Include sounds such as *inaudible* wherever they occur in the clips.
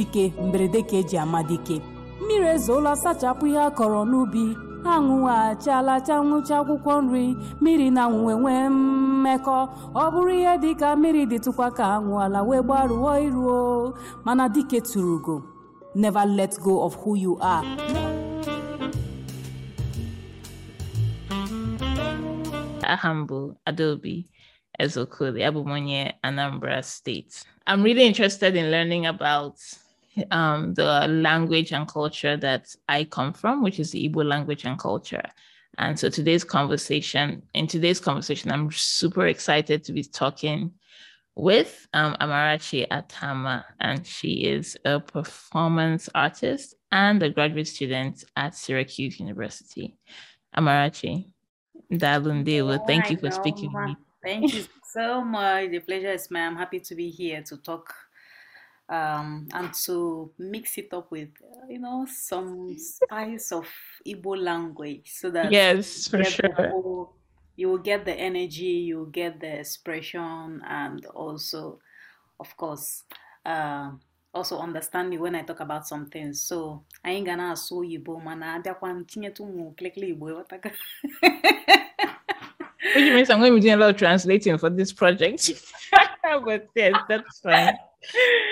dike mberede ka eji ama dike mmiri ezoola sachapụ ihe a kọrọ n'ubi anwụghachiala chanwụcha akwụkwọ nri. Mmiri na anwụnwe nwee mmekọ. Ọ bụrụ ihe dịka mmiri dịtụkwa ka anwụala wee gbaruo iruo. Mana dike tụrugo never let go of who you are. Ahambu Adobe Ezokoli, Abumonye, Anambra State. I'm really interested in learning about um, the language and culture that I come from, which is the Igbo language and culture. And so today's conversation, in today's conversation, I'm super excited to be talking with um, Amarachi Attamah, and she is a performance artist and a graduate student at Syracuse University. Amarachi, Dalundewa, thank you for speaking with me. Thank you so much. The pleasure is mine. I'm happy to be here to talk um, and to mix it up with, you know, some spice of Igbo language so that Yes, for you sure. whole- you will get the energy, you will get the expression, and also, of course, uh, also understanding when I talk about some things. So, anyị ga na-asụ Igbo mana abịakwa m tinyetụ ụmụ klekle Igbo? Which means I'm going to be doing a lot of translating for this project. *laughs* but yes, that's fine.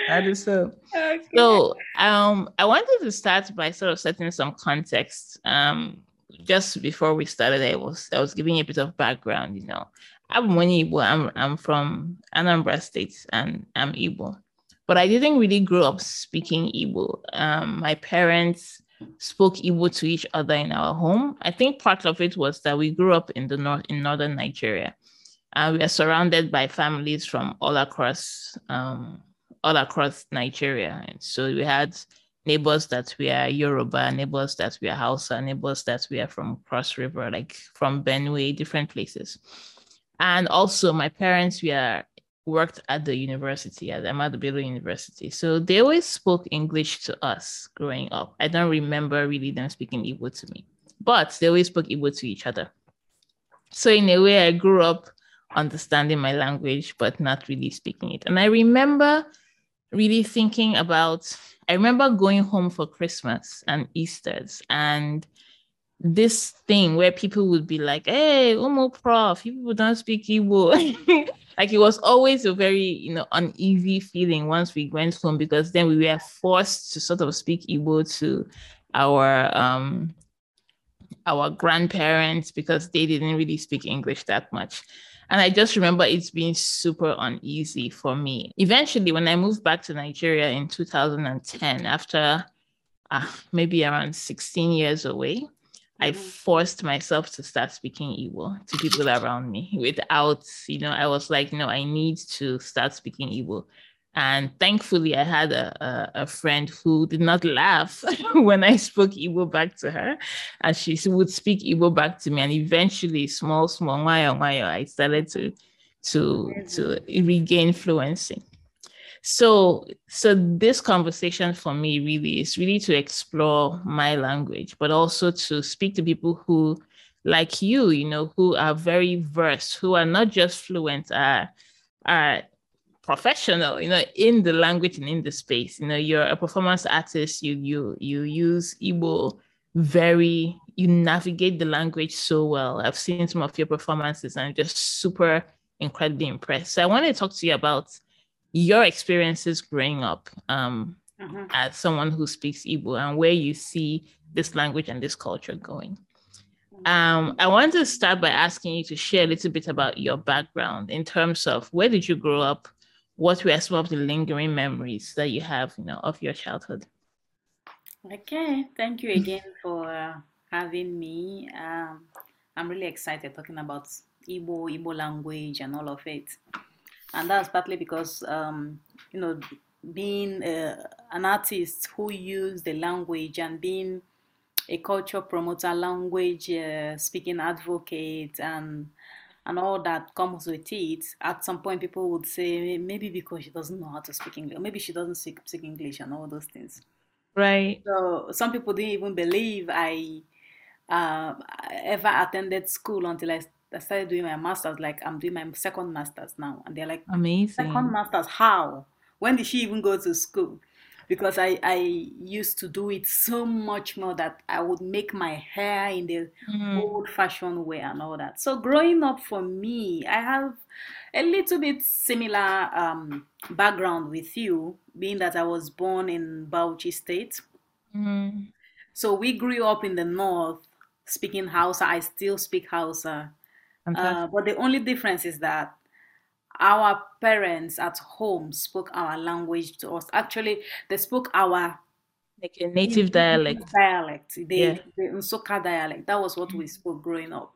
That is so. Okay. So um I wanted to start by sort of setting some context. Um just before we started, I was I was giving a bit of background, you know. I'm one Igbo, I'm I'm from Anambra State and I'm Igbo. But I didn't really grow up speaking Igbo. Um, my parents spoke Igbo to each other in our home. I think part of it was that we grew up in the north in northern Nigeria. And we are surrounded by families from all across um, all across Nigeria. And so we had neighbors that were Yoruba, neighbors that were Hausa, neighbors that were from Cross River, like from Benue, different places. And also my parents were worked at the university, at Ahmadu Bello University. So they always spoke English to us growing up. I don't remember really them speaking Igbo to me, but they always spoke Igbo to each other. So in a way, I grew up understanding my language, but not really speaking it. And I remember really thinking about, I remember going home for Christmas and Easter's and this thing where people would be like, hey, Umu Prof, people don't speak Igbo. *laughs* like it was always a very, you know, uneasy feeling once we went home because then we were forced to sort of speak Igbo to our um our grandparents because they didn't really speak English that much. And I just remember it's being super uneasy for me. Eventually, when I moved back to Nigeria in 2010, after uh, maybe around 16 years away, I Mhm. forced myself to start speaking Igbo to people around me without, you know, I was like, no, I need to start speaking Igbo. And thankfully, I had a, a, a friend who did not laugh *laughs* when I spoke Igbo back to her. And she would speak Igbo back to me. And eventually, small, small, wayo, wayo, I started to, to, to regain fluency. So, so this conversation for me really is really to explore my language, but also to speak to people who, like you, you know, who are very versed, who are not just fluent, are are professional, you know, in the language and in the space. You know, you're a performance artist. You you you use Igbo very. You navigate the language so well. I've seen some of your performances, and I'm just super incredibly impressed. So I want to talk to you about your experiences growing up um, Mhm. as someone who speaks Igbo and where you see this language and this culture going. Um, I want to start by asking you to share a little bit about your background in terms of where did you grow up? What were some of the lingering memories that you have, you know, of your childhood? Okay, thank you again for uh, having me. Um, I'm really excited talking about Igbo, Igbo language, and all of it. And that's partly because, um, you know, being uh, an artist who use the language and being a culture promoter, language uh, speaking advocate, and and all that comes with it. At some point, people would say maybe because she doesn't know how to speak English, or maybe she doesn't speak, speak English, and all those things. Right. So some people didn't even believe I uh, ever attended school until I, I started doing my masters. Like I'm doing my second masters now, and they're like, Amazing. second masters? How? When did she even go to school? Because I, I used to do it so much more that I would make my hair in the Mm. old fashioned way and all that. So growing up for me, I have a little bit similar um, background with you, being that I was born in Bauchi State. Mm. So we grew up in the north speaking Hausa. I still speak Hausa. Uh, but the only difference is that our parents at home spoke our language to us. Actually, they spoke our like a native dialect. dialect, the, Yeah. the Nsukka dialect. That was what we spoke growing up.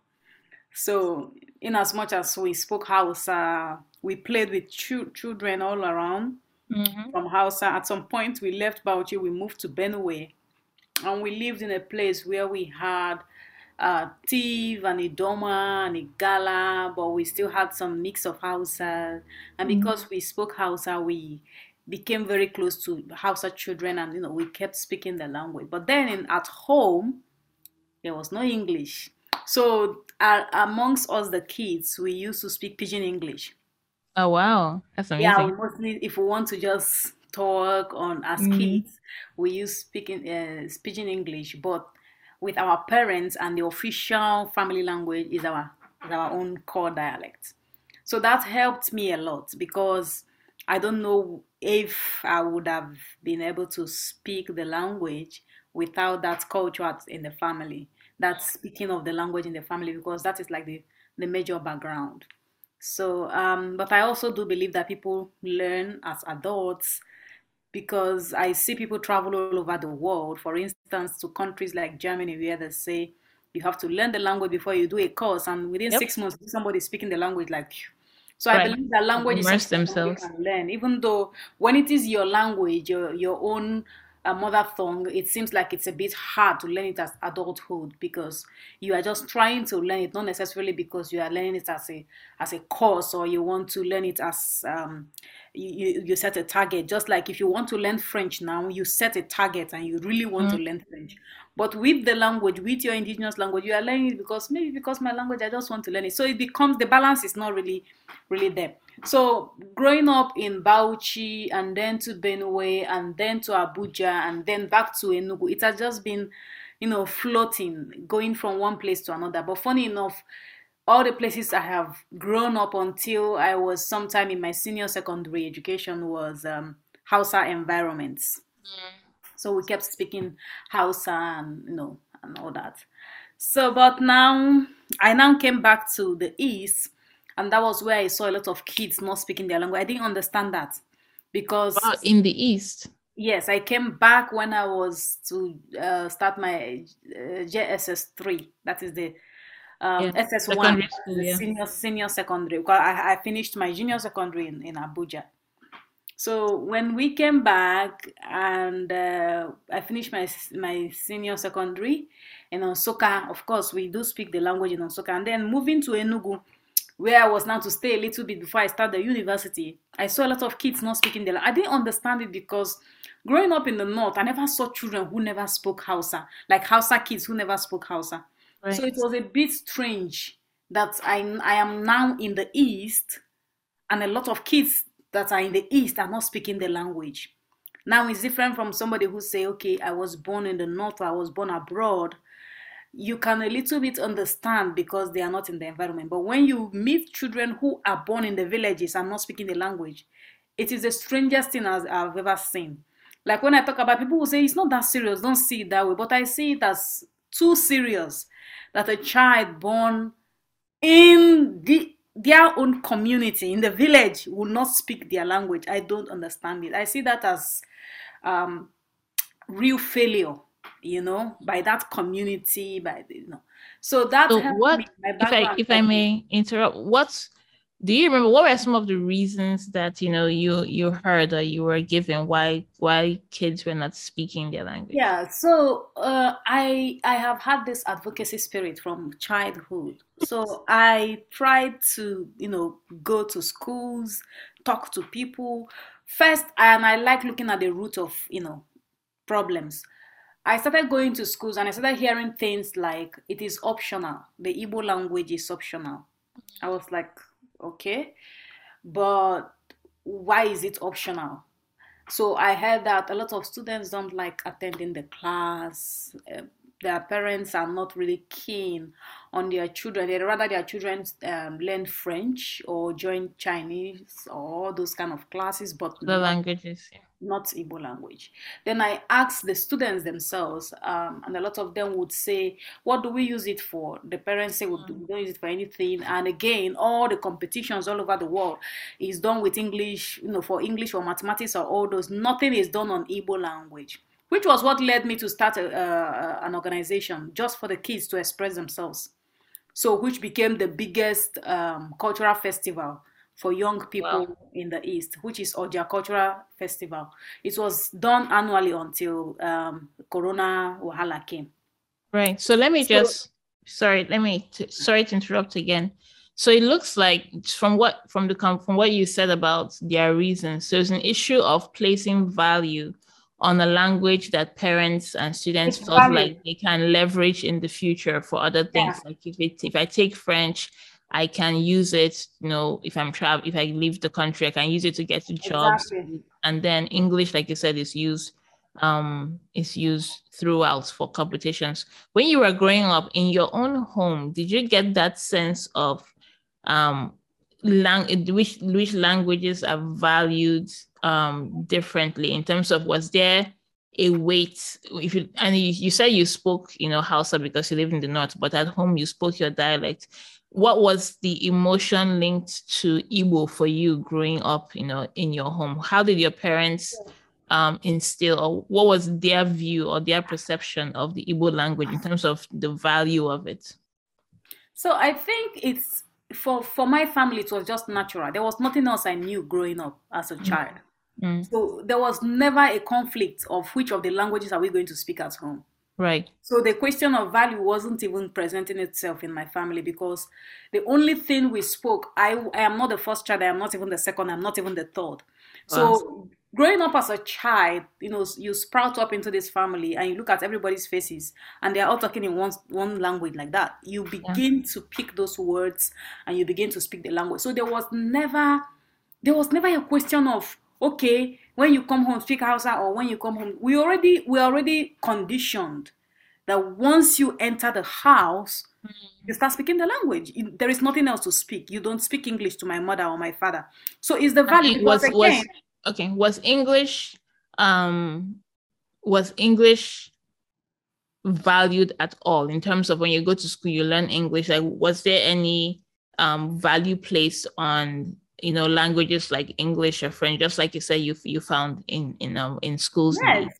So, in as much as we spoke Hausa, we played with chil- children all around Mhm. from Hausa. At some point, we left Bauchi, we moved to Benue, and we lived in a place where we had uh, Tiv and Idoma and Igala, but we still had some mix of Hausa. And because we spoke Hausa, we became very close to Hausa children, and you know we kept speaking the language. But then in, at home, there was no English. So uh, amongst us, the kids, we used to speak Pidgin English. Oh wow, that's amazing. Yeah, we mostly if we want to just talk on as Mhm. kids, we use speaking uh, speaking English, but with our parents and the official family language is our is our own core dialect. So that helped me a lot because I don't know if I would have been able to speak the language without that culture in the family, that speaking of the language in the family, because that is like the, the major background. So, um, but I also do believe that people learn as adults because I see people travel all over the world, for instance, to countries like Germany, where they say you have to learn the language before you do a course, and within Yep. six months, somebody speaking the language like phew. So I believe that language is something themselves. can learn, even though when it is your language, your your own uh, mother tongue, it seems like it's a bit hard to learn it as adulthood because you are just trying to learn it, not necessarily because you are learning it as a as a course or you want to learn it as um, you, you you set a target. Just like if you want to learn French now, you set a target and you really want to learn French. But with the language, with your indigenous language, you are learning it because maybe because my language, I just want to learn it. So it becomes the balance is not really really there. So growing up in Bauchi and then to Benue and then to Abuja and then back to Enugu, it has just been, you know, floating, going from one place to another. But funny enough, all the places I have grown up until I was sometime in my senior secondary education was um, Hausa environments. So we kept speaking Hausa and you know and all that. So, but now I now came back to the east, and that was where I saw a lot of kids not speaking their language. I didn't understand that because Wow, in the east. yes, I came back when I was to uh, start my uh, JSS three. That is the um, Yeah, SS one, secondary school, the yeah. senior senior secondary. Because I, I finished my junior secondary in, in Abuja. So when we came back and uh, I finished my my senior secondary in Onsoka, of course we do speak the language in Onsoka, and then moving to Enugu, where I was now to stay a little bit before I start the university, I saw a lot of kids not speaking the language. I didn't understand it because growing up in the north, I never saw children who never spoke Hausa, like Hausa kids who never spoke Hausa. Right. So it was a bit strange that I I am now in the east, and a lot of kids that are in the east are not speaking the language. Now it's different from somebody who say, okay, I was born in the north, or I was born abroad. You can a little bit understand because they are not in the environment. But when you meet children who are born in the villages and not speaking the language, it is the strangest thing I've I've ever seen. Like when I talk about people who say it's not that serious, don't see it that way. But I see it as too serious that a child born in the their own community in the village will not speak their language. I don't understand it. I see that as um, real failure, you know, by that community, by you know. So that So what if I if I may interrupt, what do you remember what were some of the reasons that you know you you heard or you were given why why kids were not speaking their language? Yeah, so uh, I I have had this advocacy spirit from childhood. So I tried to, you know, go to schools, talk to people first, and I like looking at the root of, you know, problems. I started going to schools and I started hearing things like it is optional. The Igbo language is optional. I was like, okay, but why is it optional? So I heard that a lot of students don't like attending the class. Uh, their parents are not really keen on their children. They rather their children um, learn French or join Chinese or those kind of classes, but The languages. yeah. Not Igbo language. Then I asked the students themselves, um, and a lot of them would say, "What do we use it for?" The parents say, "We we don't use it for anything." And again, all the competitions all over the world is done with English, you know, for English or mathematics or all those. Nothing is done on Igbo language, which was what led me to start a, uh, an organization just for the kids to express themselves. So, which became the biggest um, cultural festival for young people Wow. in the East, which is Oja Cultural Festival. It was done annually until um, Corona Wahala came. Right. So let me So- just sorry, let me t- sorry to interrupt again. So it looks like from what from the com- from what you said about their reasons, so it's an issue of placing value on a language that parents and students It's felt value. like they can leverage in the future for other things. Like if it if I take French, I can use it, you know, if I'm travel if I leave the country, I can use it to get to jobs Exactly. and then English, like you said, is used um is used throughout for competitions. When you were growing up in your own home, did you get that sense of um lang- which which languages are valued um differently in terms of was there a weight if you and you, you said you spoke you know Hausa because you live in the north, but at home you spoke your dialect. What was the emotion linked to Igbo for you growing up, you know, in your home? How did your parents um, instill, or what was their view or their perception of the Igbo language in terms of the value of it? So I think it's for for my family. It was just natural. There was nothing else I knew growing up as a child. Mm, So there was never a conflict of which of the languages are we going to speak at home. Right. So the question of value wasn't even presenting itself in my family because the only thing we spoke, I, I am not the first child, I am not even the second, I'm not even the third. So growing up as a child, you know, you sprout up into this family and you look at everybody's faces and they're all talking in one one language like that. You begin to pick those words and you begin to speak the language. So there was never there was never a question of okay when you come home speak Hausa or when you come home we already we already conditioned that once you enter the house you start speaking the language You- there is nothing else to speak you don't speak English to my mother or my father so is the value because was was okay. Was English um was English valued at all in terms of when you go to school you learn English? Like was there any um value placed on you know languages like English or French, just like you said you you found in in um in schools? yes.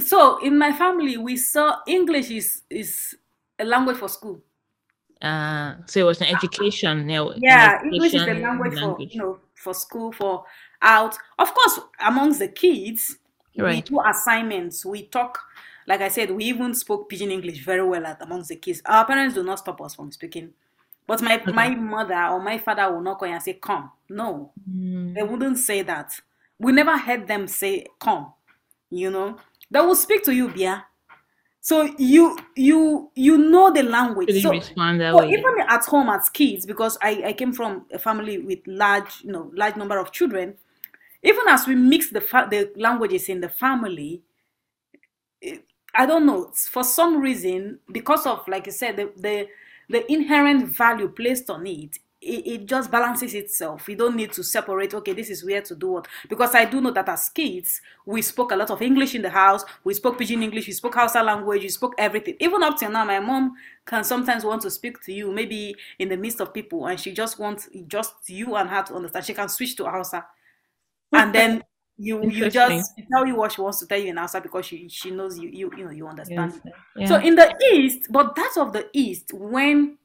So in my family we saw English is is a language for school. Uh, so it was an education. You know, an yeah english is the education language, for you know for school for out. Of course amongst the kids we do assignments. We talk like i said we even spoke pidgin english very well at amongst the kids. Our parents do not stop us from speaking but my my mother or my father will not come and say come. No. Mm, they wouldn't say that. We never heard them say come you know? They will speak to you bia. So you you you know the language. So respond that but way. even at home as kids, because I, I came from a family with large, you know, large number of children, even as we mix the fa- the languages in the family, it- I don't know, for some reason, because of like I said, the the, the inherent value placed on it, it, just balances itself. You don't need to separate, okay, this is where to do what. Because I do know that as kids, we spoke a lot of English in the house, we spoke Pidgin English, we spoke Hausa language, we spoke everything. Even up till now, my mom can sometimes want to speak to you, maybe in the midst of people, and she just wants just you and her to understand. She can switch to Hausa. And then you you just tell you what she wants to tell you in answer because she, she knows you, you you know you understand. Yes. Yeah. So in the east, but that's of the east, when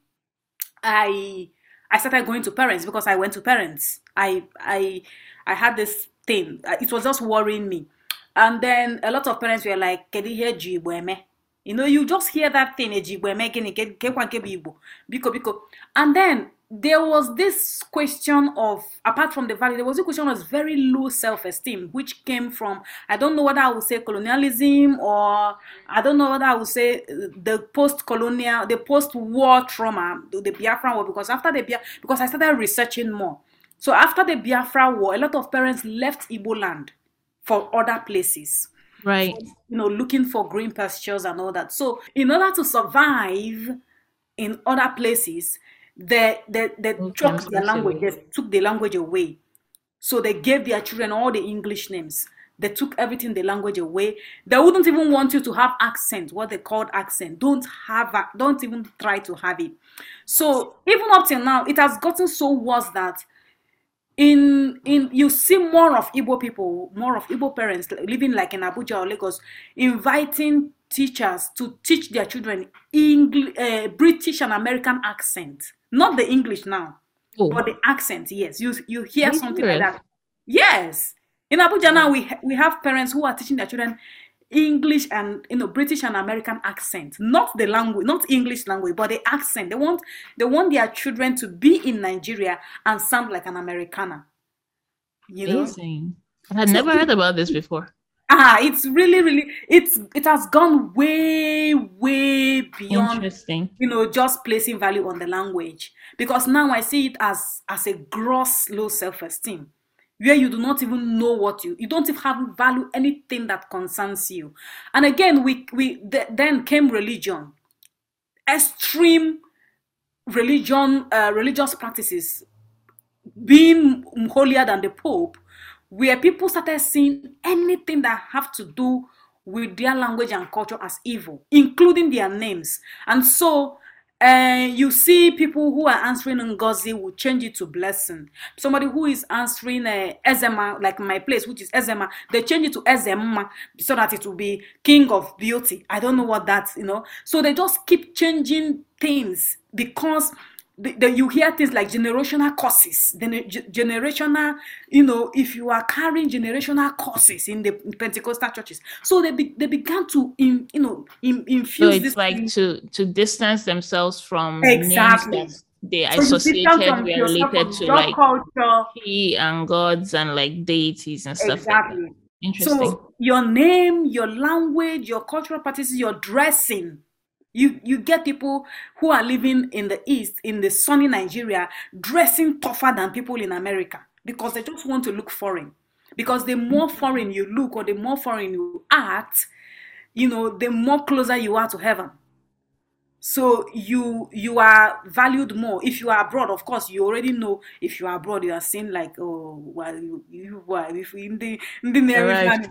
I I started going to parents because I went to parents. I I I had this thing. uh, It was just worrying me. And then a lot of parents were like, "Can you hear Jibweme?" You know, you just hear that thing, Ejibweme, gini, ke- ke- kwa nke bụ Igbo, biko biko. And then there was this question of, apart from the value, there was a question of very low self-esteem, which came from, I don't know whether I would say colonialism or I don't know whether I would say uh, the post-colonial, the post-war trauma, the the Biafra war, because after the Biafra, because I started researching more. So after the Biafra war, a lot of parents left Igbo land for other places Right. you know, looking for green pastures and all that. So, in order to survive in other places, they they, they Okay, took their language, they took the language away. So they gave their children all the English names. They took everything the language away. They wouldn't even want you to have accent, what they called accent. Don't have a, don't even try to have it. So even up till now, it has gotten so worse that in in you see more of Igbo people, more of Igbo parents living like in Abuja or Lagos, inviting teachers to teach their children English, uh, British and American accent, not the English now, Oh, but the accent. Yes, you you hear you something like that. Yes, in Abuja now we we have parents who are teaching their children English and you know British and American accent, not the language, not English language, but the accent. They want they want their children to be in Nigeria and sound like an Americana. You know, amazing. I had never heard about this before. Ah, it's really, really, it's it has gone way, way beyond Interesting. you know just placing value on the language. Because now I see it as as a gross low self-esteem where you do not even know what you you don't even have value anything that concerns you. And again we we th- then came religion. Extreme religion uh, religious practices being holier than the pope where people started seeing anything that have to do with their language and culture as evil including their names and so uh, you see people who are answering Ngozi will change it to blessing. Somebody who is answering uh, Ezema, like my place, which is Ezema, they change it to Ezema so that it will be King of Beauty. I don't know what that's, you know. So they just keep changing things because the, you hear things like generational curses, the ge- generational, you know, if you are carrying generational curses in the Pentecostal churches, so they be, they began to, in, you know, in, So infuse it's this like thing. to to distance themselves from Exactly. they So associated were related to like culture. he and gods and like deities and stuff like Exactly. that. Interesting. So your name, your language, your cultural practices, your dressing. You you get people who are living in the east, in the sunny Nigeria, dressing tougher than people in America because they just want to look foreign. Because the more foreign you look or the more foreign you act, you know, the more closer you are to heaven. So you you are valued more. If you are abroad, of course, you already know. If you are abroad, you are seen like, oh, well, you you are if in the in the Right.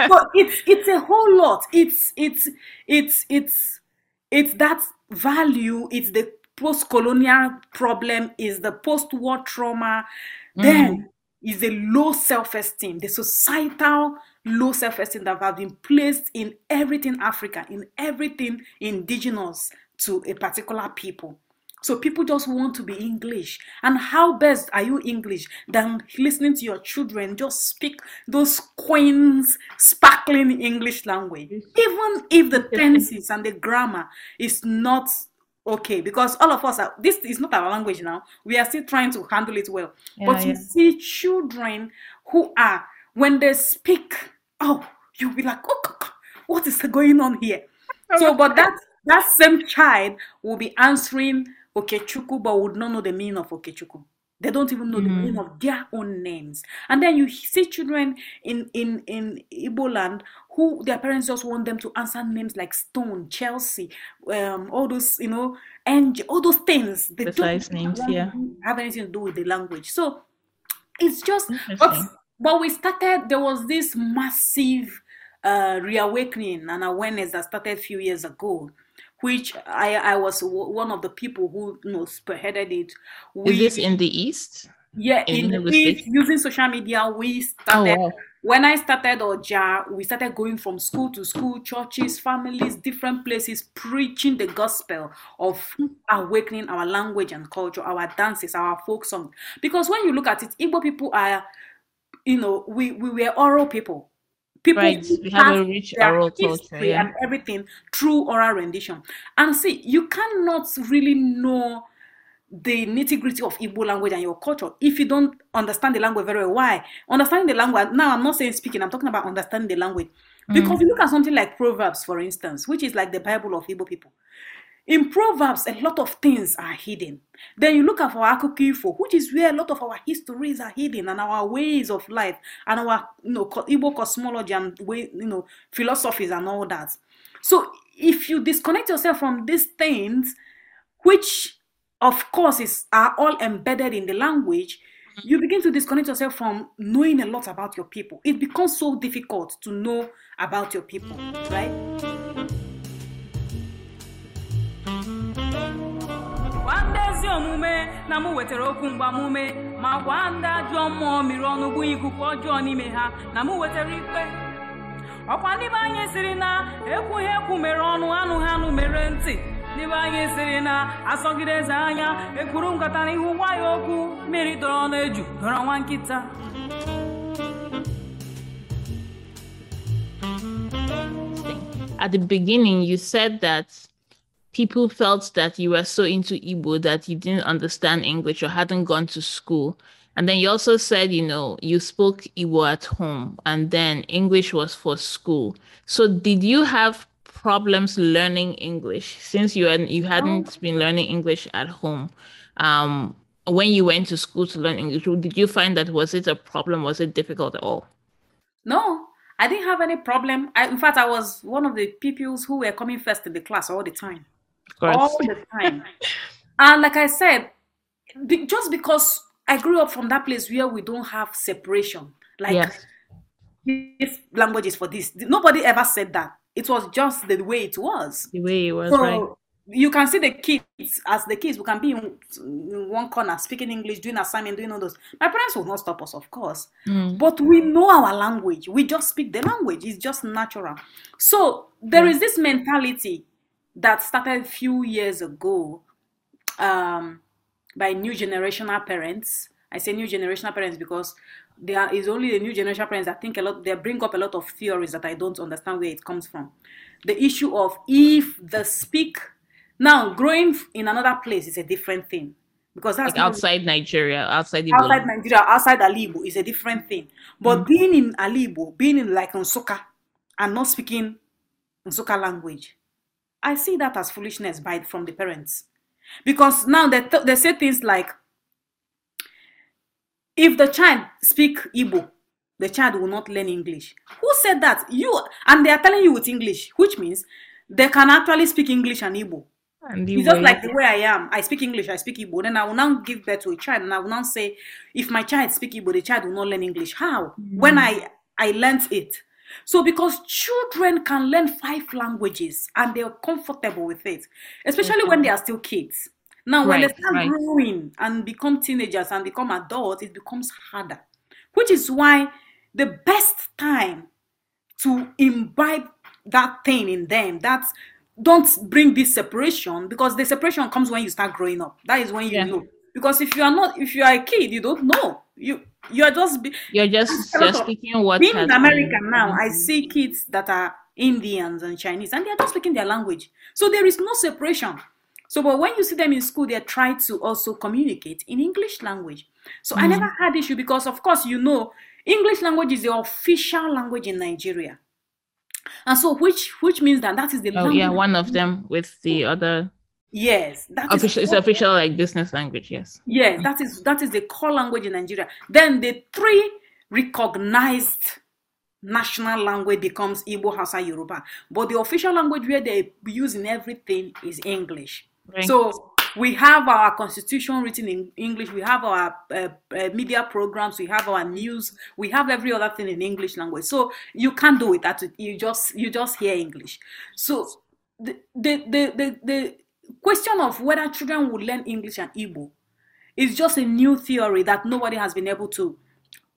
*laughs* so it's it's a whole lot. It's it's it's it's it's that value. It's the post-colonial problem. Is the post-war trauma. Mm. Then is the low self-esteem, the societal low self-esteem that have been placed in everything Africa, in everything indigenous to a particular people. So people just want to be English. And how best are you English than listening to your children just speak those quaint, sparkling English language? Even if the *laughs* tenses and the grammar is not okay, because all of us are this is not our language now. We are still trying to handle it well. but you yeah. see children who are when they speak, oh, you'll be like, oh, what is going on here? So, but that that same child will be answering Okechukwu, but would not know the meaning of Okechukwu. They don't even know the meaning of their own names. And then you see children in in in Igbo land who their parents just want them to answer names like Stone, Chelsea, um, all those you know, and all those things. They Precise don't names, yeah. have anything to do with the language. So it's just but. But we started there was this massive uh reawakening and awareness that started a few years ago which i i was w- one of the people who you know spearheaded it we Is this in the east? yeah in in we, State? using social media we Oh started wow. when I started Oja, we started going from school to school, churches, families, different places, preaching the gospel of awakening our language and culture, our dances, our folk songs. Because when you look at it, Igbo people are, you know, we, we were oral people. People Right. We have a rich oral culture, yeah. and everything through oral rendition. And see, you cannot really know the nitty gritty of Igbo language and your culture if you don't understand the language very well. Why? Understanding the language, now I'm not saying speaking, I'm talking about understanding the language. Mm. Because you look at something like Proverbs, for instance, which is like the Bible of Igbo people. In Proverbs, a lot of things are hidden. Then you look at our Akukifo, which is where a lot of our histories are hidden and our ways of life and our you know Igbo cosmology and way you know philosophies and all that. So if you disconnect yourself from these things, which of course is are all embedded in the language, mm-hmm. you begin to disconnect yourself from knowing a lot about your people. It becomes so difficult to know about your people, right? Na mụ wetara okwu mgbamume ma gwa ndị ajọ mmụọ mmiri ọnụ bụ ikuku ọjọọ n'ime ha na mụ wetara ikpe. Ọkwa ndị be anyị siri na ekwughị ekwu mere ọnụ anụ ha anụ mere ntị. Ndị anyị siri na asọgide eze anya ekwuru nkata n'ihu gwa ya okwu mmiri dọrọ n'eju dọrọ nwa nkịta. At the beginning, you said that people felt that you were so into Igbo that you didn't understand English or hadn't gone to school. And then you also said, you know, you spoke Igbo at home and then English was for school. So did you have problems learning English since you had you hadn't been learning English at home? Um, when you went to school to learn English, did you find that was it a problem? Was it difficult at all? No, I didn't have any problem. I, in fact, I was one of the pupils who were coming first in the class all the time. All the time. and like I said, be, just because I grew up from that place where we don't have separation, like Yes. this language is for this. Nobody ever said that. It was just the way it was. The way it was, So right? you can see the kids as the kids. We can be in, in one corner speaking English, doing assignment, doing all those. My parents will not stop us, of course, Mm. but we know our language. We just speak the language. It's just natural. So there is this mentality that started a few years ago um, by new generational parents. I say new generational parents because there is only the new generational parents that think a lot. They bring up a lot of theories that I don't understand where it comes from. The issue of if the speak now growing in another place is a different thing because that's Like outside Nigeria, outside the outside Nigeria, outside Alibo is a different thing. But being in Alibo, being in like Nsukka and not speaking Nsukka language, I see that as foolishness by from the parents. Because now they, th- they say things like, if the child speak Igbo, the child will not learn English. Who said that? You and they are telling you with English, which means they can actually speak English and Igbo. and It's just like the way I am. I speak English, I speak Igbo. Then I will now give birth to a child, and I will now say, if my child speak Igbo, the child will not learn English. How? When mm. I I learnt it. So because children can learn five languages and they're comfortable with it, especially when they are still kids. Now, when they start right. growing and become teenagers and become adults, it becomes harder. Which is why the best time to imbibe that thing in them that's don't bring this separation because the separation comes when you start growing up that is when you Yeah. know because if you are not if you are a kid you don't know. You you are just be, You're just you're speaking what being in been- now i Mhm. see kids that are indians and chinese and they are just speaking their language. So there is no separation. So but when you see them in school they try to also communicate in english language. So i never had issue because of course you know english language is the official language in nigeria. And so which which means that that is the Oh language yeah, one of them with the other yes that is official. It's official like business language. Yes. Yes, that is that is the core language in Nigeria. Then the three recognized national language becomes Igbo, Hausa, Yoruba. But the official language where they use in everything is English. Right. So we have our constitution written in English. We have our uh, uh, media programs. We have our news. We have every other thing in English language. So you can't do it. That you just you just hear English. So the the the the, the question of whether children will learn English and Igbo is just a new theory that nobody has been able to,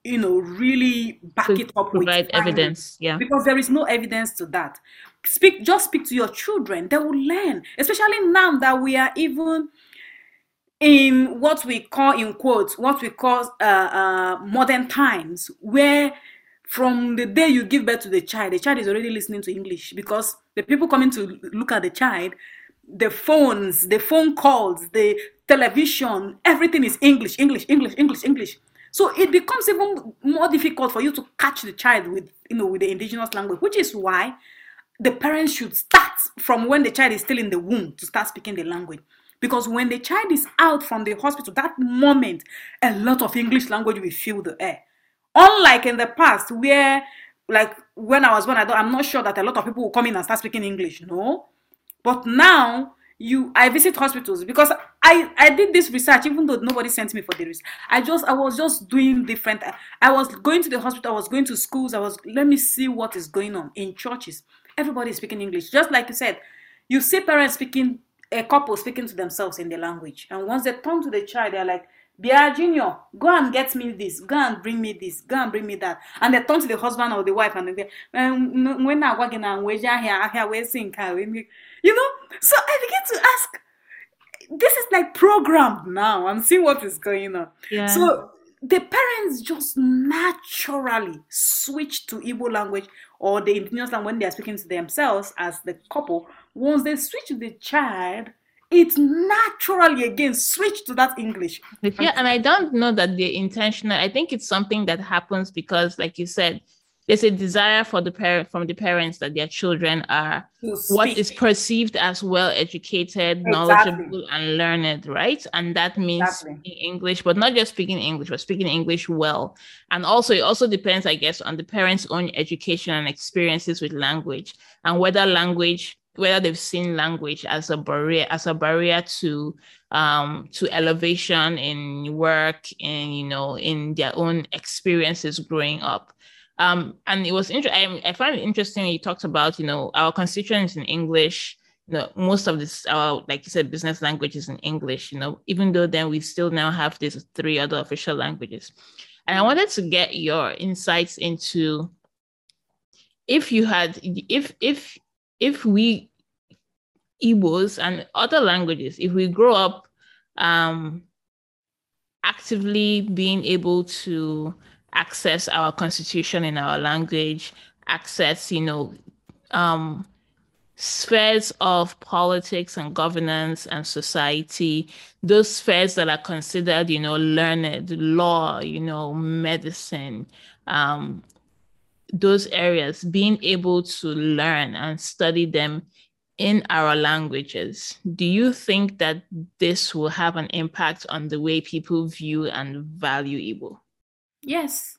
you know, really back To it up provide with evidence. Yeah. because there is no evidence to that. Speak, just speak to your children; they will learn. Especially now that we are even in what we call, in quotes, what we call uh, uh, modern times, where from the day you give birth to the child, the child is already listening to English because the people coming to look at the child, the phones, the phone calls, the television, everything is English, English, English, English, English. So it becomes even more difficult for you to catch the child with, you know, with the indigenous language, which is why the parents should start from when the child is still in the womb to start speaking the language. Because when the child is out from the hospital, that moment, a lot of English language will fill the air. Unlike in the past, where like when I was born, I don't, I'm not sure that a lot of people will come in and start speaking English. No, but now you, I visit hospitals because I I did this research even though nobody sent me for the research. I just I was just doing different. I was going to the hospital. I was going to schools. I was let me see what is going on in churches. Everybody is speaking English, just like you said. You see parents speaking a couple speaking to themselves in their language, and once they turn to the child, they're like, Bia Junior, go and get me this, go and bring me this, go and bring me that. And they turn to the husband or the wife and they "Um, when I work in here, here, we sing, you know. So I begin to ask, this is like programmed now. I'm seeing what is going on. Yeah. So the parents just naturally switch to Igbo language or the indigenous language when they are speaking to themselves as the couple. Once they switch to the child, it naturally again switch to that English. Yeah, and I don't know that they're intentional. I think it's something that happens because, like you said, there's a desire for the parent from the parents that their children are what is perceived as well educated, Exactly. knowledgeable, and learned, right? And that means Exactly. English, but not just speaking English, but speaking English well. And also, it also depends, I guess, on the parents' own education and experiences with language and whether language, whether they've seen language as a barrier, as a barrier to um to elevation in work and you know in their own experiences growing up um, and it was interesting. I, find it interesting you talked about, you know, our constituents in English. You know, most of this, our like you said, business language is in English. You know, even though then we still now have these three other official languages. And I wanted to get your insights into if you had, if if if we Igbos and other languages, if we grow up um, actively being able to access our constitution in our language, access, you know, um, spheres of politics and governance and society, those spheres that are considered, you know, learned, law, you know, medicine, um, those areas, being able to learn and study them in our languages. Do you think that this will have an impact on the way people view and value Igbo? Yes,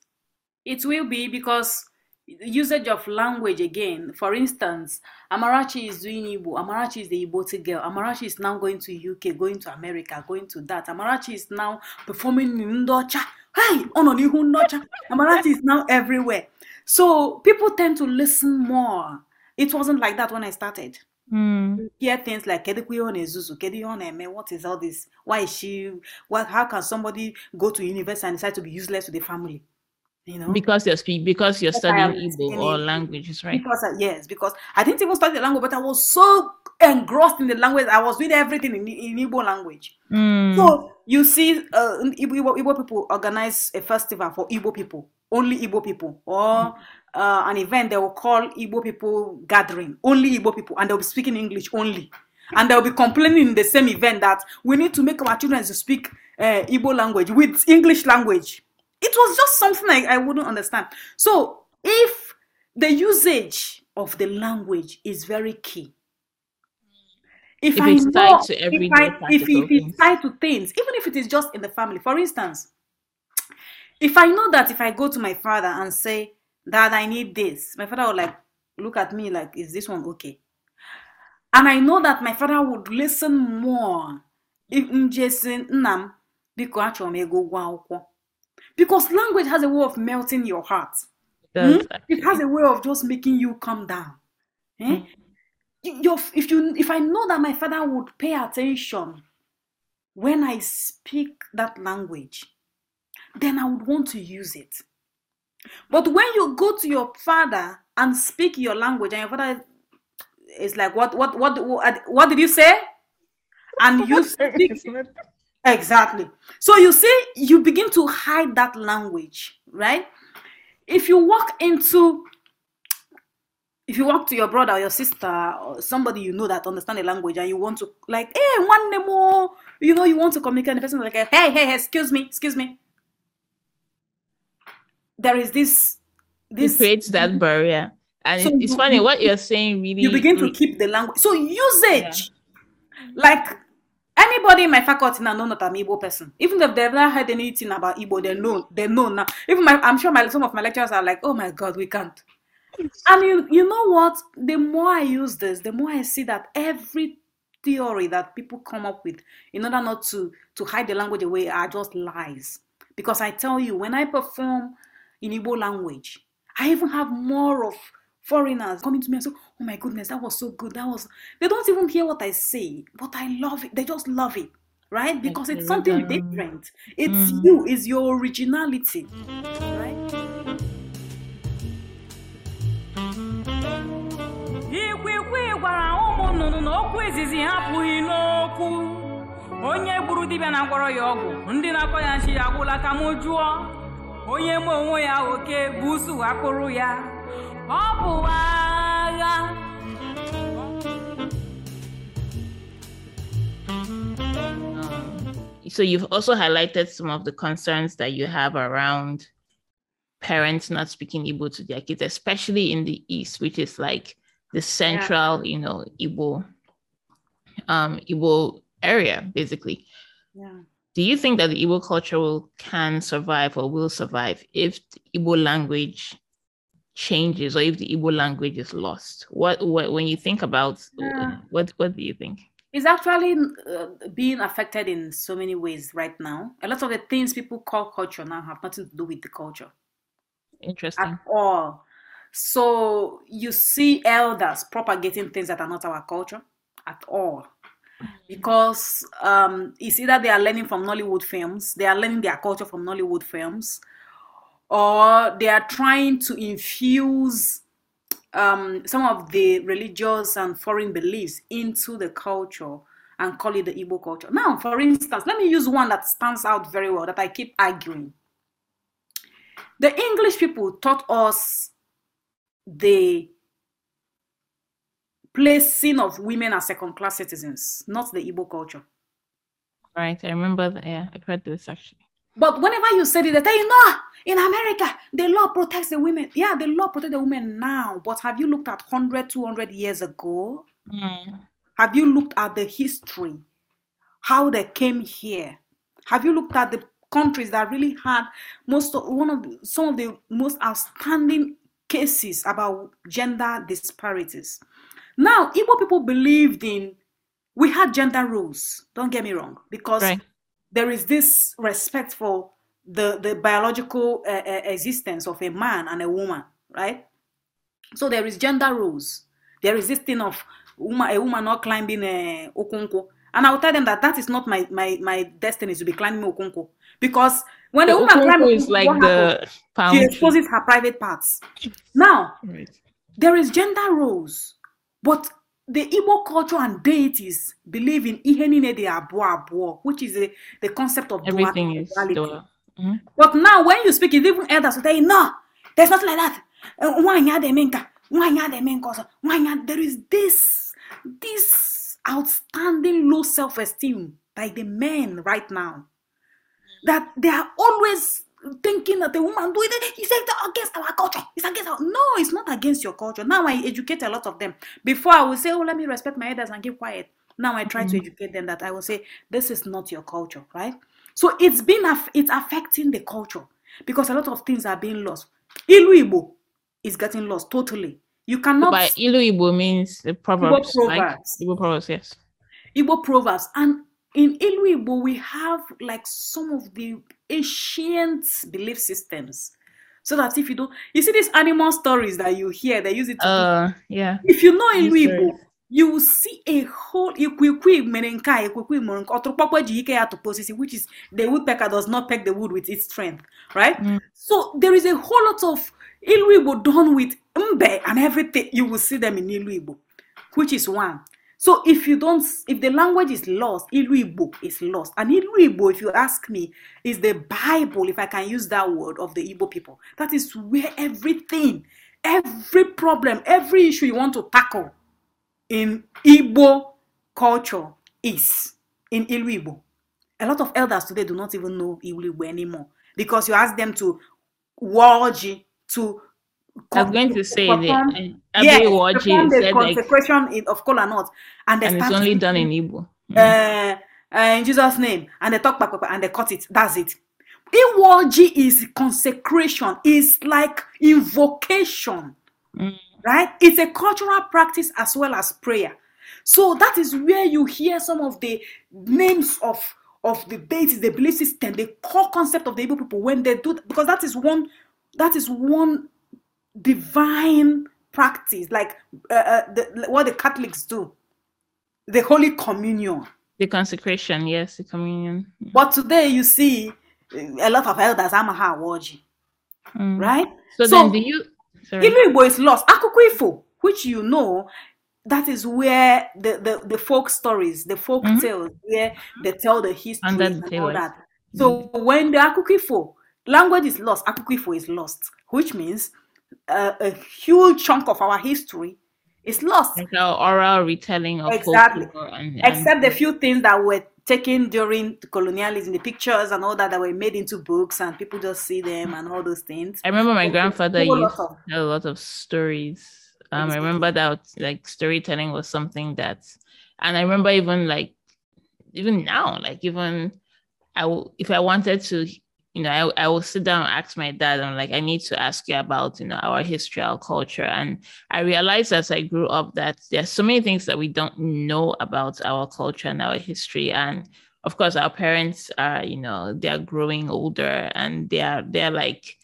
it will be because usage of language again. For instance, Amarachi is doing Igbo. Amarachi is the Igboti girl. Amarachi is now going to UK, going to America, going to that. Amarachi is now performing in Ndocha. Hey, n'ihu Ndocha. Amarachi is now everywhere. So people tend to listen more. It wasn't like that when I started. Hmm. hear things like kedu kwa ihe ọ na-ezuzu kedu ihe what is all this why is she what how can somebody go to university and decide to be useless to the family you know Because you're speak because you're studying Igbo or languages, right? because uh, yes because i didn't even study the language but i was so engrossed in the language i was doing everything in, in igbo language Hmm. so you see uh, igbo, igbo people organize a festival for igbo people only igbo people or uh, an event they will call igbo people gathering. Only igbo people. And they'll be speaking english only. And they'll be complaining in the same event that we need to make our children to speak uh, igbo language with english language. It was just something I, I wouldn't understand. So if the usage of the language is very key if, If I it's know, tied to if, I, if, if it's tied to things, even if it is just in the family, for instance, if I know that if I go to my father and say, Dad, I need this, my father will like look at me like, Is this one okay? And I know that my father would listen more if Nam biko achọrọ m ego ụgwọ akwụkwọ. Because language has a way of melting your heart. Does Hmm? It has a way of just making you calm down. Eh? You- if you if I know that my father would pay attention when I speak that language, then I would want to use it. But when you go to your father and speak your language, and your father is like, "What? What? What? What, what did you say?" And you *laughs* speak Exactly. So you see, you begin to hide that language, right? If you walk into, if you walk to your brother or your sister or somebody you know that understand the language and you want to like, hey, one more, you know, you want to communicate, and the person is like, hey, hey, hey, excuse me, excuse me. There is this, it this creates that *laughs* barrier. And So it's you- funny what you're saying. Really, you begin to keep the language. So usage, like anybody in my faculty now know that I'm Igbo person. Even if they've never heard anything about Igbo, they know. They know now. Even my, I'm sure my some of my lecturers are like, "Oh my God, we can't." And you, you know what? The more I use this, the more I see that every theory that people come up with in order not to to hide the language away are just lies. Because I tell you, when I perform in Igbo language, I even have more of foreigners coming to me and say, "Oh my goodness, that was so good. That was." They don't even hear what I say, but I love it. They just love it, right? Because it's something different. It's Mm. you. It's your originality, right? ikwikwi gwara ụmụ nnụnụ na okwu izizi ha apụghị n'okwu onye gburu dibịa na-agwọrọ ya ọgwụ ndị na-akọ ya nchi ya gwụla ka m jụọ onye ma onwe ya oke akpụrụ ya ọ bụ agha so you've also highlighted some of the concerns that you have around parents not speaking Igbo to their kids, especially in the East, which is like the central, you know, Igbo, um, Igbo area, basically. Yeah. Do you think that the Igbo culture will can survive or will survive if the Igbo language changes or if the Igbo language is lost? What, what when you think about Yeah. what what do you think? It's actually uh, being affected in so many ways right now. A lot of the things people call culture now have nothing to do with the culture Interesting. at all. So you see elders propagating things that are not our culture at all. Because um, it's either they are learning from Nollywood films, they are learning their culture from Nollywood films, or they are trying to infuse um, some of the religious and foreign beliefs into the culture and call it the Igbo culture. Now, for instance, let me use one that stands out very well that I keep arguing. The English people taught us the placing of women as second class citizens, not the Igbo culture. Right. I remember that. Yeah, I've heard this actually. But whenever you said it, they tell you, no, in America, the law protects the women. Yeah, the law protects the women now. But have you looked at 100, 200 years ago? Mm. Have you looked at the history? How they came here? Have you looked at the countries that really had most of one of the, some of the most outstanding cases about gender disparities? Now, Igbo people believed in we had gender roles. Don't get me wrong, because Right. there is this respect for the the biological uh, uh, existence of a man and a woman, right? So there is gender roles. There is this thing of woman, a woman not climbing a okunko, and I will tell them that that is not my my my destiny to be climbing okunko because when a The woman climbs is like what happens? she exposes her private parts. Now Right. there is gender roles, but the Igbo culture and deities believe in ihe niile abụọ abụọ, which is the, the concept of Everything is dual. Mhm. But now when you speak, it even elders will tell you, no, there's nothing like that. Uh, nwaanyị adịghị eme nka, nwaanyị adịghị eme nke ọzọ, nwaanyị There is this, this outstanding low self-esteem by the men right now. That they are always thinking that the woman doing it is oh, against our culture. It's against our no, it's not against your culture. Now I educate a lot of them. Before I would say, Oh, let me respect my elders and keep quiet. Now I try to mm. educate them that I will say, This is not your culture, right? So it's been it's affecting the culture because a lot of things are being lost. Ilu Igbo is getting lost totally. You cannot By Ilu Igbo means the proverbs, like proverbs. Igbo proverbs, yes. Igbo proverbs. And in Ilu Igbo, we have like some of the ancient belief systems. So that if you don't, you see these animal stories that you hear, they use it to. Uh, yeah. if you know Ilu these you will see a whole ikwikwi mere nke a, ikwikwi mere nke ọtụrụkpọkpọ ji ike ya tụpụ osisi, which is the woodpecker does not peck the wood with its strength, right? Mm. So there is a whole lot of Ilu Igbo done with mbe and everything. You will see them in Ilu Igbo, which is one. So if you don't, if the language is lost, Ilu Igbo is lost. And Ilu Igbo, if you ask me, is the Bible, if I can use that word, of the Igbo people. That is where everything, every problem, every issue you want to tackle in Igbo culture is in Ilu Igbo. A lot of elders today do not even know Ilu Igbo anymore because you ask them to warji, to I was going to say perform- that yeah, Abe Waji the said like, consecration in, of kola nut, and and it's only done in Igbo. uh, uh, in Jesus' name, and they talk back, and they cut it. That's it. Iwoji is consecration. Is like invocation, Mm. right? It's a cultural practice as well as prayer. So that is where you hear some of the names of of the deities, the belief system, the core concept of the Igbo people when they do because that is one that is one divine practice, like uh, uh, the, what the Catholics do, the Holy Communion. The consecration, yes, the communion. But today you see a lot of elders Amaha Awoji, Mm. right? So, So- then do you sorry. Is lost. Akụkọ ifo, which you know, that is where the, the, the folk stories, the folk Mhm. tales, where they tell the history and the all that. So when the Akụkọ ifo, language is lost, Akụkọ ifo is lost, which means uh, a huge chunk of our history is lost. like our oral retelling of Exactly. and, and except the few things that were taken during colonialism, the pictures and all that that were made into books, and people just see them and all those things. I remember my grandfather used lot of- to tell a lot of stories. Um, I remember that like storytelling was something that, and I remember even like, even now, like even I will, if I wanted to, you know, I, I will sit down and ask my dad, I'm like, I need to ask you about, you know, our history, our culture. And I realized as I grew up that there's so many things that we don't know about our culture and our history. And of course, our parents are, you know, they're growing older and they are, they're like,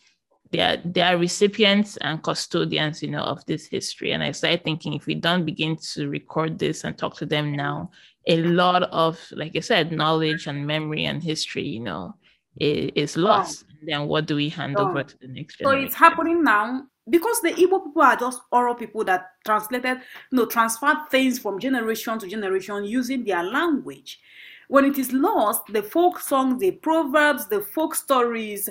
they are, they are recipients and custodians, you know, of this history. And I started thinking if we don't begin to record this and talk to them now, a lot of, like I said, knowledge and memory and history, you know, is, is lost. Then what do we hand over oh. to the next generation? So it's happening now because the Igbo people are just oral people that translated, you know, transferred things from generation to generation using their language. When it is lost, the folk songs, the proverbs, the folk stories,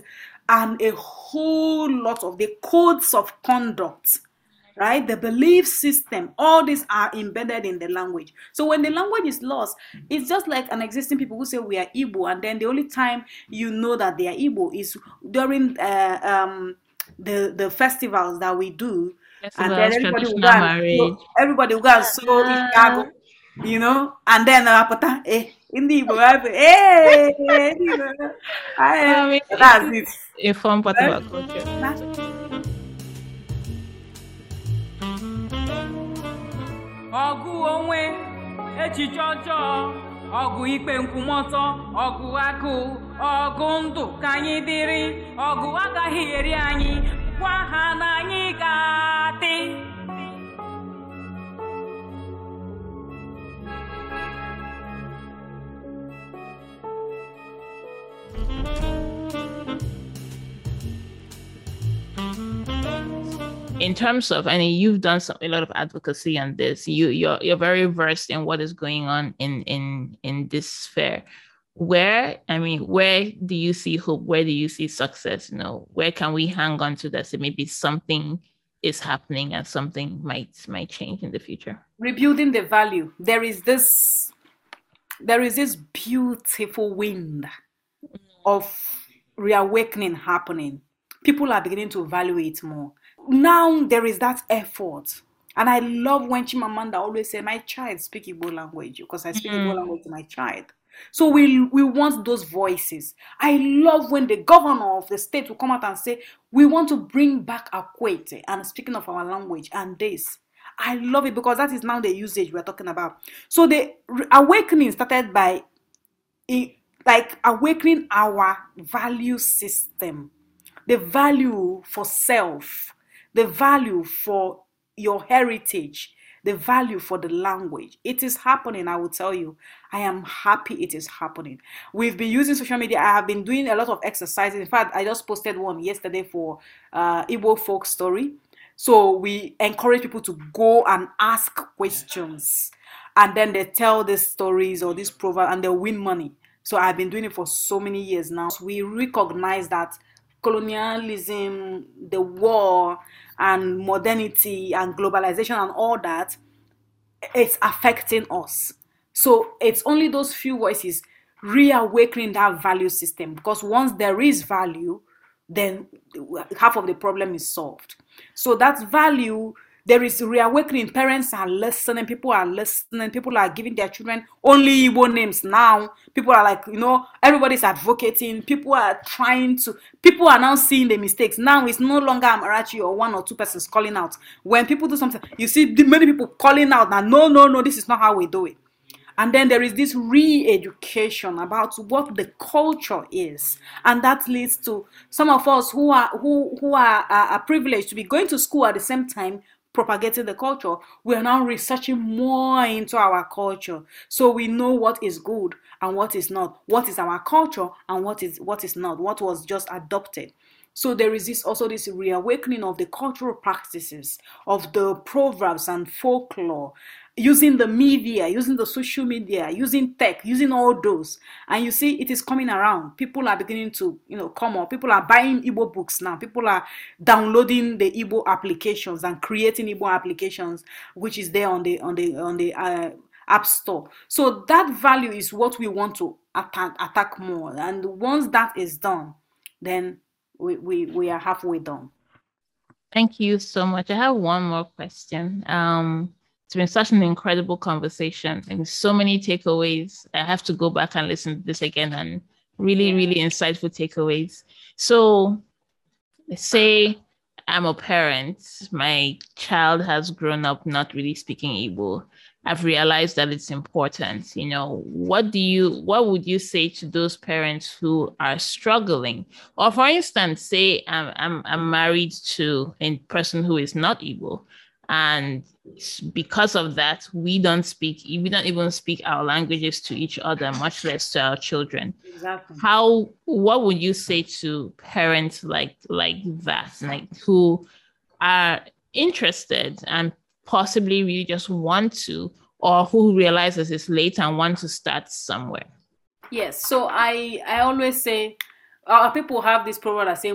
and a whole lot of the codes of conduct, right? The belief system, all these are embedded in the language. So when the language is lost, it's just like an existing people who say we are Igbo, and then the only time you know that they are Igbo is during uh, um, the the festivals that we do, and then everybody will go and so everybody will go and sew Chicago, you know, and then uh, eh, in the Igbo, eh, you know, I- I mean, that's it. a fun part of our culture. Ọgụ onwe echiche ọjọọ ọgụ ikpe nkwụmọtọ ọgụ agụụ ọgụ ndụ ka anyị dịrị ọgụ agaghị eri anyị gwa ha na anyị ga-adị. In terms of, I mean, you've done some, a lot of advocacy on this. You you're you're very versed in what is going on in in in this sphere. Where I mean, where do you see hope? Where do you see success? You know, where can we hang on to that? So maybe something is happening and something might might change in the future. rebuilding the value there is this there is this beautiful wind of reawakening happening people are beginning to value it more now there is that effort. And i love when chimamanda always say my child speak igbo language because i speak igbo Mm. language to my child. So we we want those voices. I love when the governor of the state will come out and say we want to bring back akwete and speaking of our language and this. I love it because that is now the usage we're talking about. So the awakening started by it, like awakening our value system, the value for self, the value for your heritage, the value for the language. It is happening, I will tell you. I am happy it is happening. We've been using social media. I have been doing a lot of exercises. In fact, I just posted one yesterday for uh, Igbo folk story. So we encourage people to go and ask questions, and then they tell these stories or this proverb, and they win money. So I've been doing it for so many years now. We recognize that colonialism, the war, and modernity and globalization and all that, it's affecting us. So it's only those few voices reawakening that value system because once there is value, then half of the problem is solved. So that value there is reawakening. Parents are listening. People are listening. People are giving their children only Igbo names now. People are like, you know, everybody's advocating. People are trying to. People are now seeing the mistakes. Now it's no longer Amarachi or one or two persons calling out. When people do something, you see many people calling out. Now, no, no, no, this is not how we do it. And then there is this re education about what the culture is. And that leads to some of us who are who, who are, are, are privileged to be going to school at the same time propagating the culture, we are now researching more into our culture. So we know what is good and what is not, what is our culture and what is what is not, what was just adopted. So there is this also this reawakening of the cultural practices, of the proverbs and folklore, using the media, using the social media, using tech, using all those. And you see, it is coming around. People are beginning to, you know, come up. People are buying Igbo books now. People are downloading the Igbo applications and creating Igbo applications, which is there on the on the on the uh, app store. So that value is what we want to attack attack more. And once that is done, then we we, we are halfway done. Thank you so much. I have one more question. Um, it's been such an incredible conversation and so many takeaways. I have to go back and listen to this again and really, really insightful takeaways. So, say I'm a parent, my child has grown up not really speaking Igbo. I've realized that it's important. You know, what do you, what would you say to those parents who are struggling? Or, for instance, say I'm, I'm, I'm married to a person who is not Igbo and because of that we don't speak we don't even speak our languages to each other much less to our children. Exactly. How what would you say to parents like like that? Like who are interested and possibly really just want to or who realizes it's late and want to start somewhere? Yes so i i always say uh, people have this proverb that say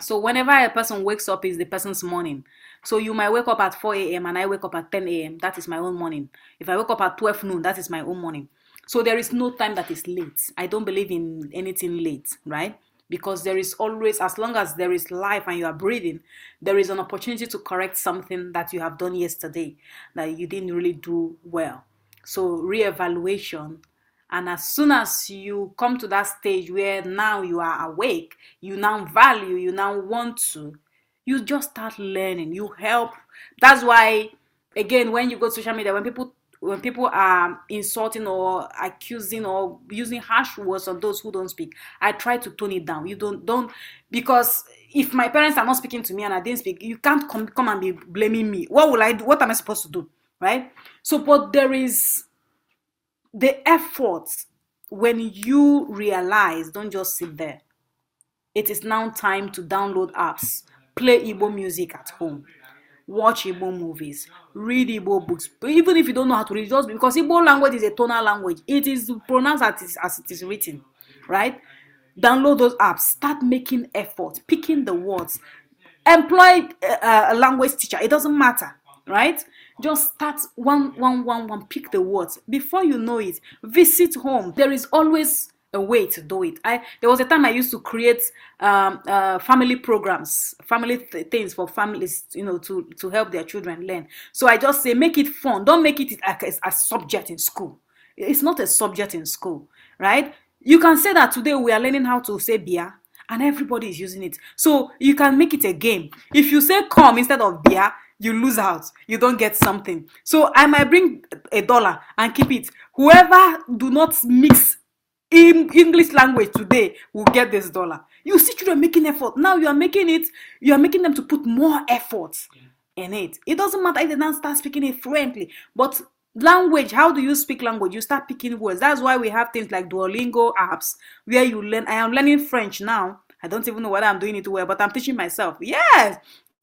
so whenever a person wakes up is the person's morning so you might wake up at 4 a.m. and I wake up at 10 a.m. That is my own morning. If I wake up at 12 noon, that is my own morning. So there is no time that is late. I don't believe in anything late, right? Because there is always, as long as there is life and you are breathing, there is an opportunity to correct something that you have done yesterday that you didn't really do well. So reevaluation and as soon as you come to that stage where now you are awake, you now value, you now want to, you just start learning. You help. That's why again when you go to social media when people when people are insulting or accusing or using harsh words on those who don't speak i try to tone it down. You don't don't because if my parents are not speaking to me and i didn't speak you can't come come and be blaming me. What will i do? What am i supposed to do? Right? So but there is the effort when you realize don't just sit there it is now time to download apps play Igbo music at home, watch Igbo movies, read Igbo books. Even if you don't know how to read, just because Igbo language is a tonal language, it is pronounced as it is, as it is written, right? Download those apps, start making effort, picking the words, employ a, a language teacher. It doesn't matter, right? Just start one, one, one, one. Pick the words. Before you know it, visit home. There is always a way to do it. I there was a time I used to create um, uh, family programs, family th- things for families, you know, to to help their children learn. So I just say make it fun. Don't make it like a, a subject in school. It's not a subject in school, right? You can say that today we are learning how to say beer, and everybody is using it. So you can make it a game. If you say come instead of beer, you lose out. You don't get something. So I might bring a dollar and keep it. Whoever do not mix in English language today will get this dollar. You see children making effort. Now you are making it, you are making them to put more effort in it. It doesn't matter if they don't start speaking it fluently, but language, how do you speak language? You start picking words. That's why we have things like Duolingo apps where you learn. I am learning French now. I don't even know whether I'm doing it well, but I'm teaching myself. Yes.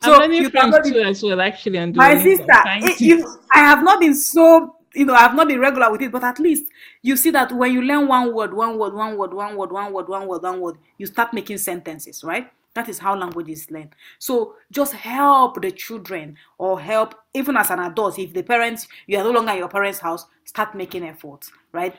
So I'm learning French too as well, actually. On my sister, it, you, I have not been so you know, I've not been regular with it, but at least you see that when you learn one word, one word, one word, one word, one word, one word, one word, you start making sentences, right? That is how language is learned. So just help the children or help even as an adult. If the parents, you are no longer in your parents' house, start making efforts, right?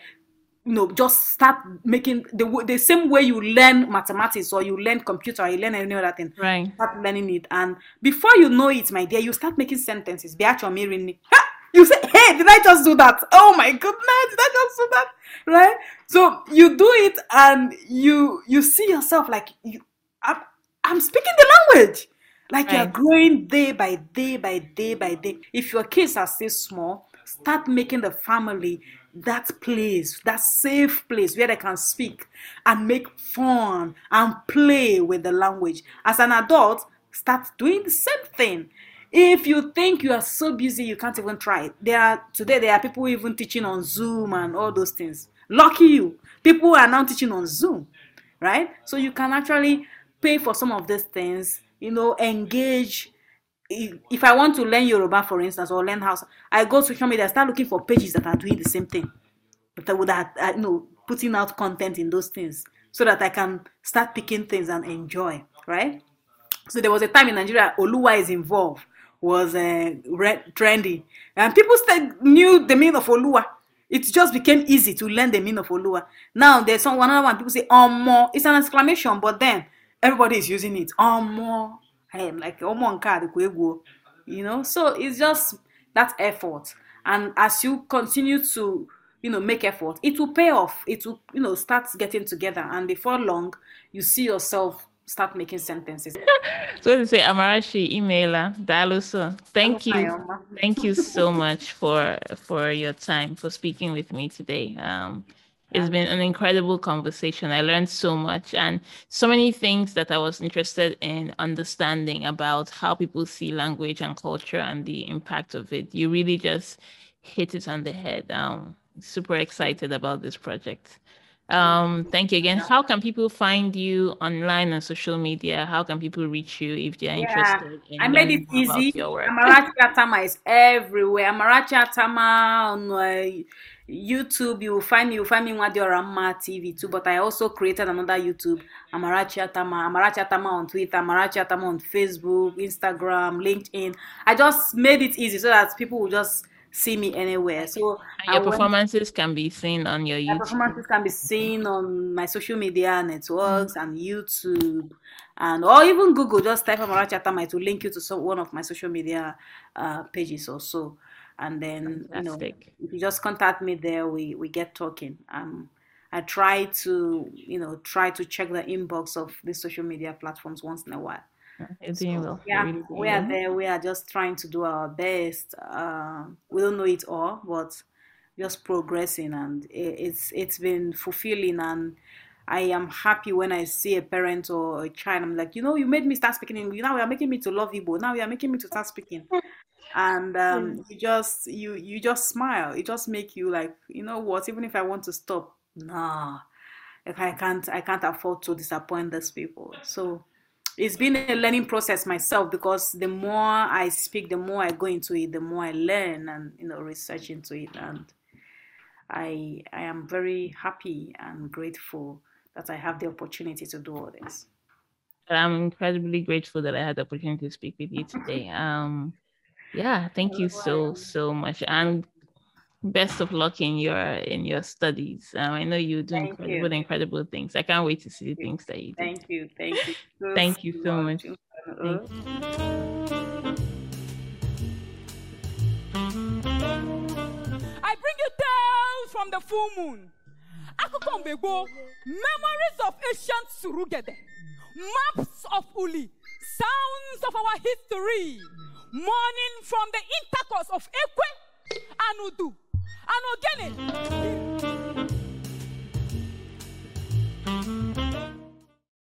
You know just start making the the same way you learn mathematics or you learn computer or you learn any other thing Right. start learning it. And before you know it my dear you start making sentences. Biacho Mirini. Ha! you say hey did i just do that? Oh my goodness did i just do that? Right? So you do it and you you see yourself like you i'm, I'm speaking the language. Like you're growing day by day by day by day. If your kids are still small start making the family that place that safe place where they can speak and make fun and play with the language. As an adult start doing the same thing. If you think you are so busy you can't even try. It there are today there are people even teaching on zoom and all those things. Lucky you. People are now teaching on zoom right? So you can actually pay for some of these things you know engage if I want to learn Yoruba, for instance, or learn Hausa, I go to social media, start looking for pages that are doing the same thing, that would you know putting out content in those things, so that I can start picking things and enjoy, right? So there was a time in Nigeria, Oluwa is involved, was uh, re- trendy, and people still knew the meaning of Oluwa. It just became easy to learn the meaning of Oluwa. Now there's some another one. People say "Omo," it's an exclamation, but then everybody is using it. Omo, like Omo nke egwu, you know. So it's just that effort, and as you continue to you know make effort, it will pay off. It will you know start getting together, and before long, you see yourself start making sentences. *laughs* So to say, Amarachi, emailer, Daluso, thank you. Thank you so much for for your time for speaking with me today. Um, it's been an incredible conversation. I learned so much and so many things that I was interested in understanding about how people see language and culture and the impact of it. You really just hit it on the head. Um, super excited about this project. Um, thank you again. How can people find you online on social media? How can people reach you if they are Yeah, interested in I made it easy. your work? Amarachi Attamah is everywhere. Amarachi Attamah on uh, YouTube. You will find me. You will find me in Wadiorama TV too. But I also created another YouTube. Amarachi Attamah. Amarachi Attamah on Twitter. Amarachi Attamah on Facebook, Instagram, LinkedIn. I just made it easy so that people will just see me anywhere. So And I your went- performances can be seen on your YouTube. performances can be seen on my social media networks and YouTube and or even Google. Just type Amarachi Attamah. It will link you to some one of my social media uh, pages or so. And then you know, if you just contact me there, we we get talking. Um, I try to you know try to check the inbox of the social media platforms once in a while. Well. Yeah, really we are there. We are just trying to do our best. Uh, we don't know it all, but just progressing, and i- it's it's been fulfilling. And I am happy when I see a parent or a child. I'm like, you know, you made me start speaking English. Now you are making me to love Igbo. Now you are making me to start speaking. And um, you just you you just smile. It just make you like, you know what? Even if I want to stop, nah, like I can't I can't afford to disappoint these people. So it's been a learning process myself because the more I speak, the more I go into it, the more I learn and you know research into it, and I I am very happy and grateful that I have the opportunity to do all this. But I'm incredibly grateful that I had the opportunity to speak with you today. Um, yeah, thank you so so much, and best of luck in your in your studies. Um, I know you do Thank incredible you. incredible things. I can't wait to see the things that you do. Thank you, thank you, so, Thank you so much. Thank Thank you. I bring you tales from the full moon. Akụkọ mgbe gboo, memories of ancient Surugede, maps of Uli, sounds of our history, morning from the intercourse of Ekwe and Udu. And